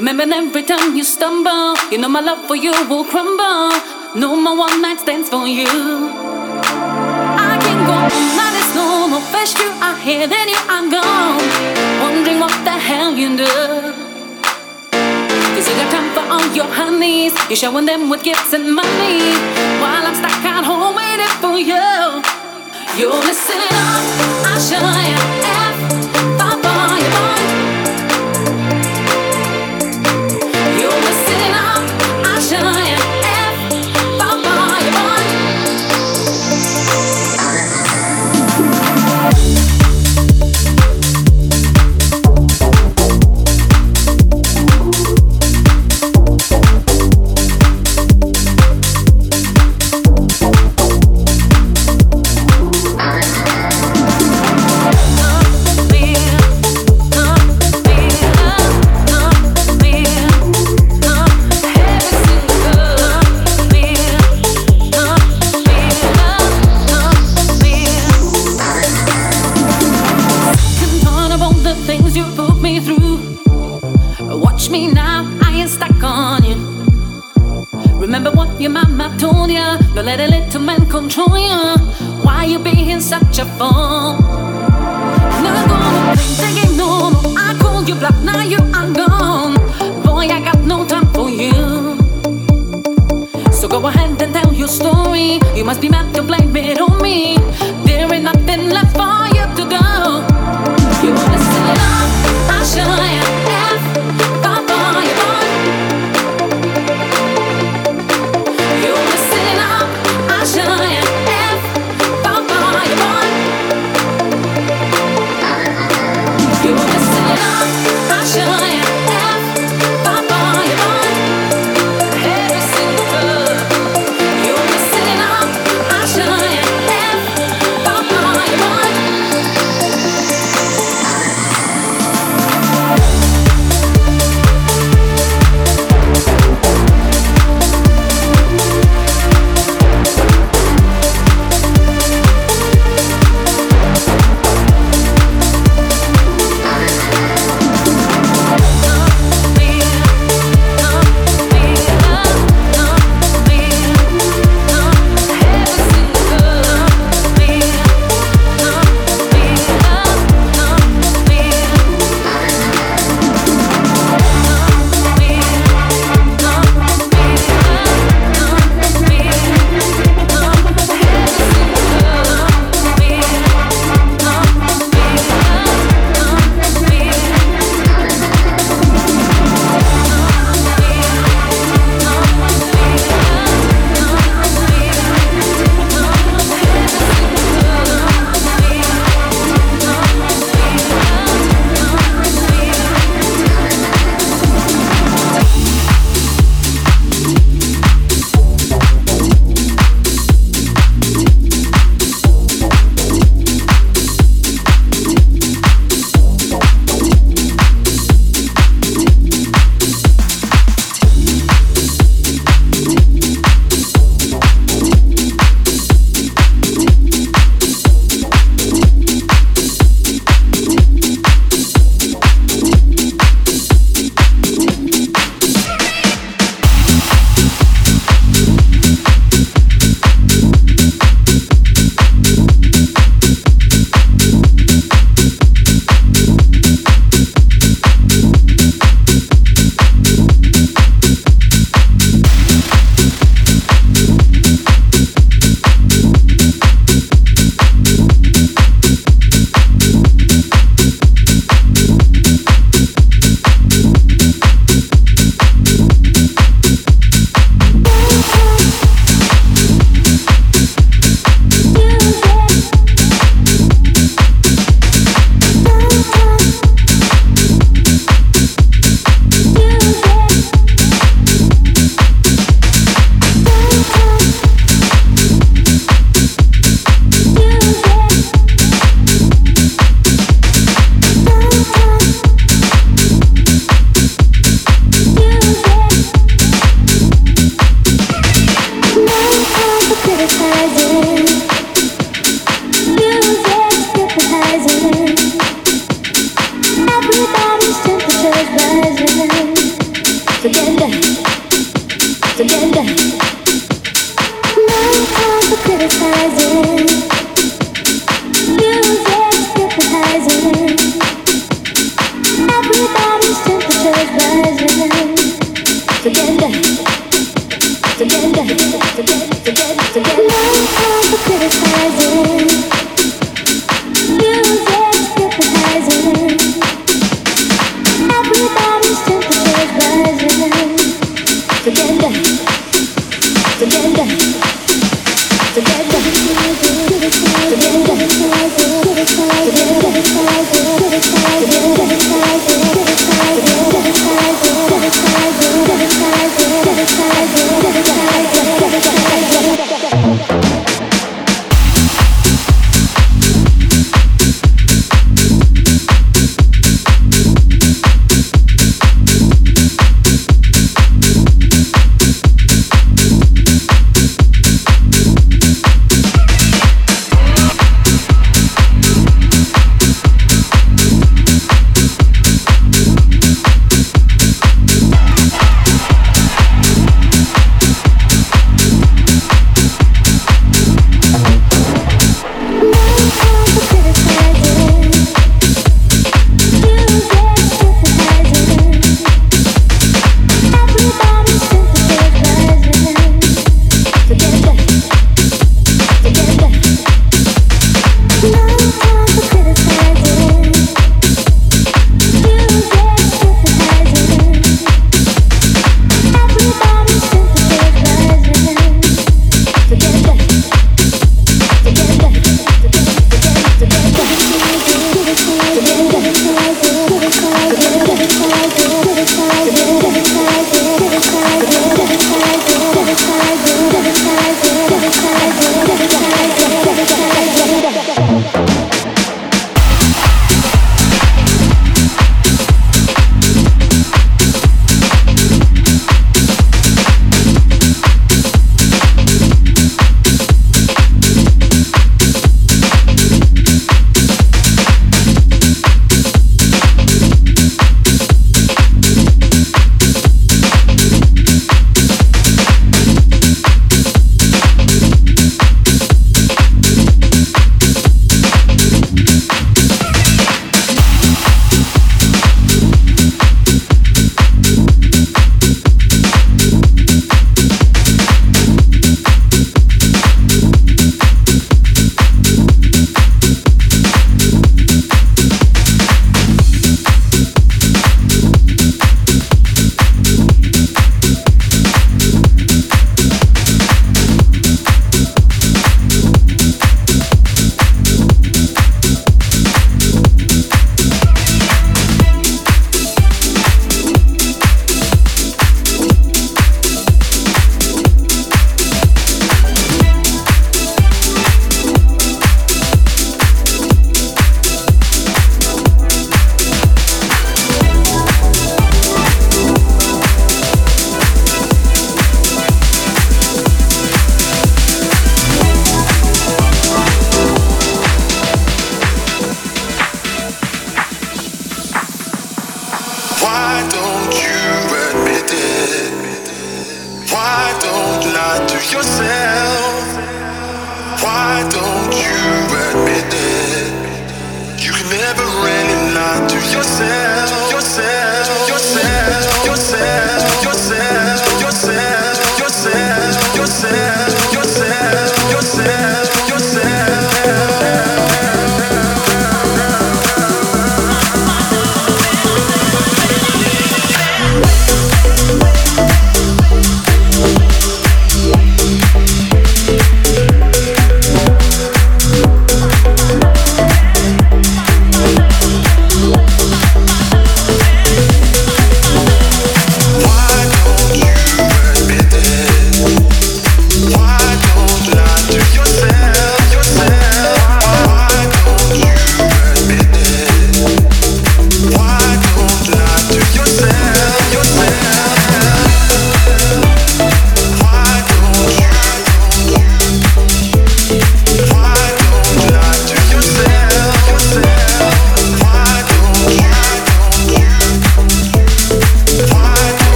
Remembering every time you stumble, you know my love for you will crumble. No more one night stands for you. I can go on night is no more first you are here, then you are gone. Wondering what the hell you do. Cause you got time for all your honeys, you're showing them with gifts and money. While I'm stuck at home waiting for you. You're missing out, I'll show you.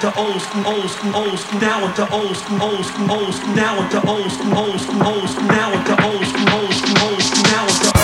The old school, old school, old school, with the old school, old school, old school, with the old school, old school, old school, with the old school, old school, old school, down with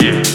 Yeah.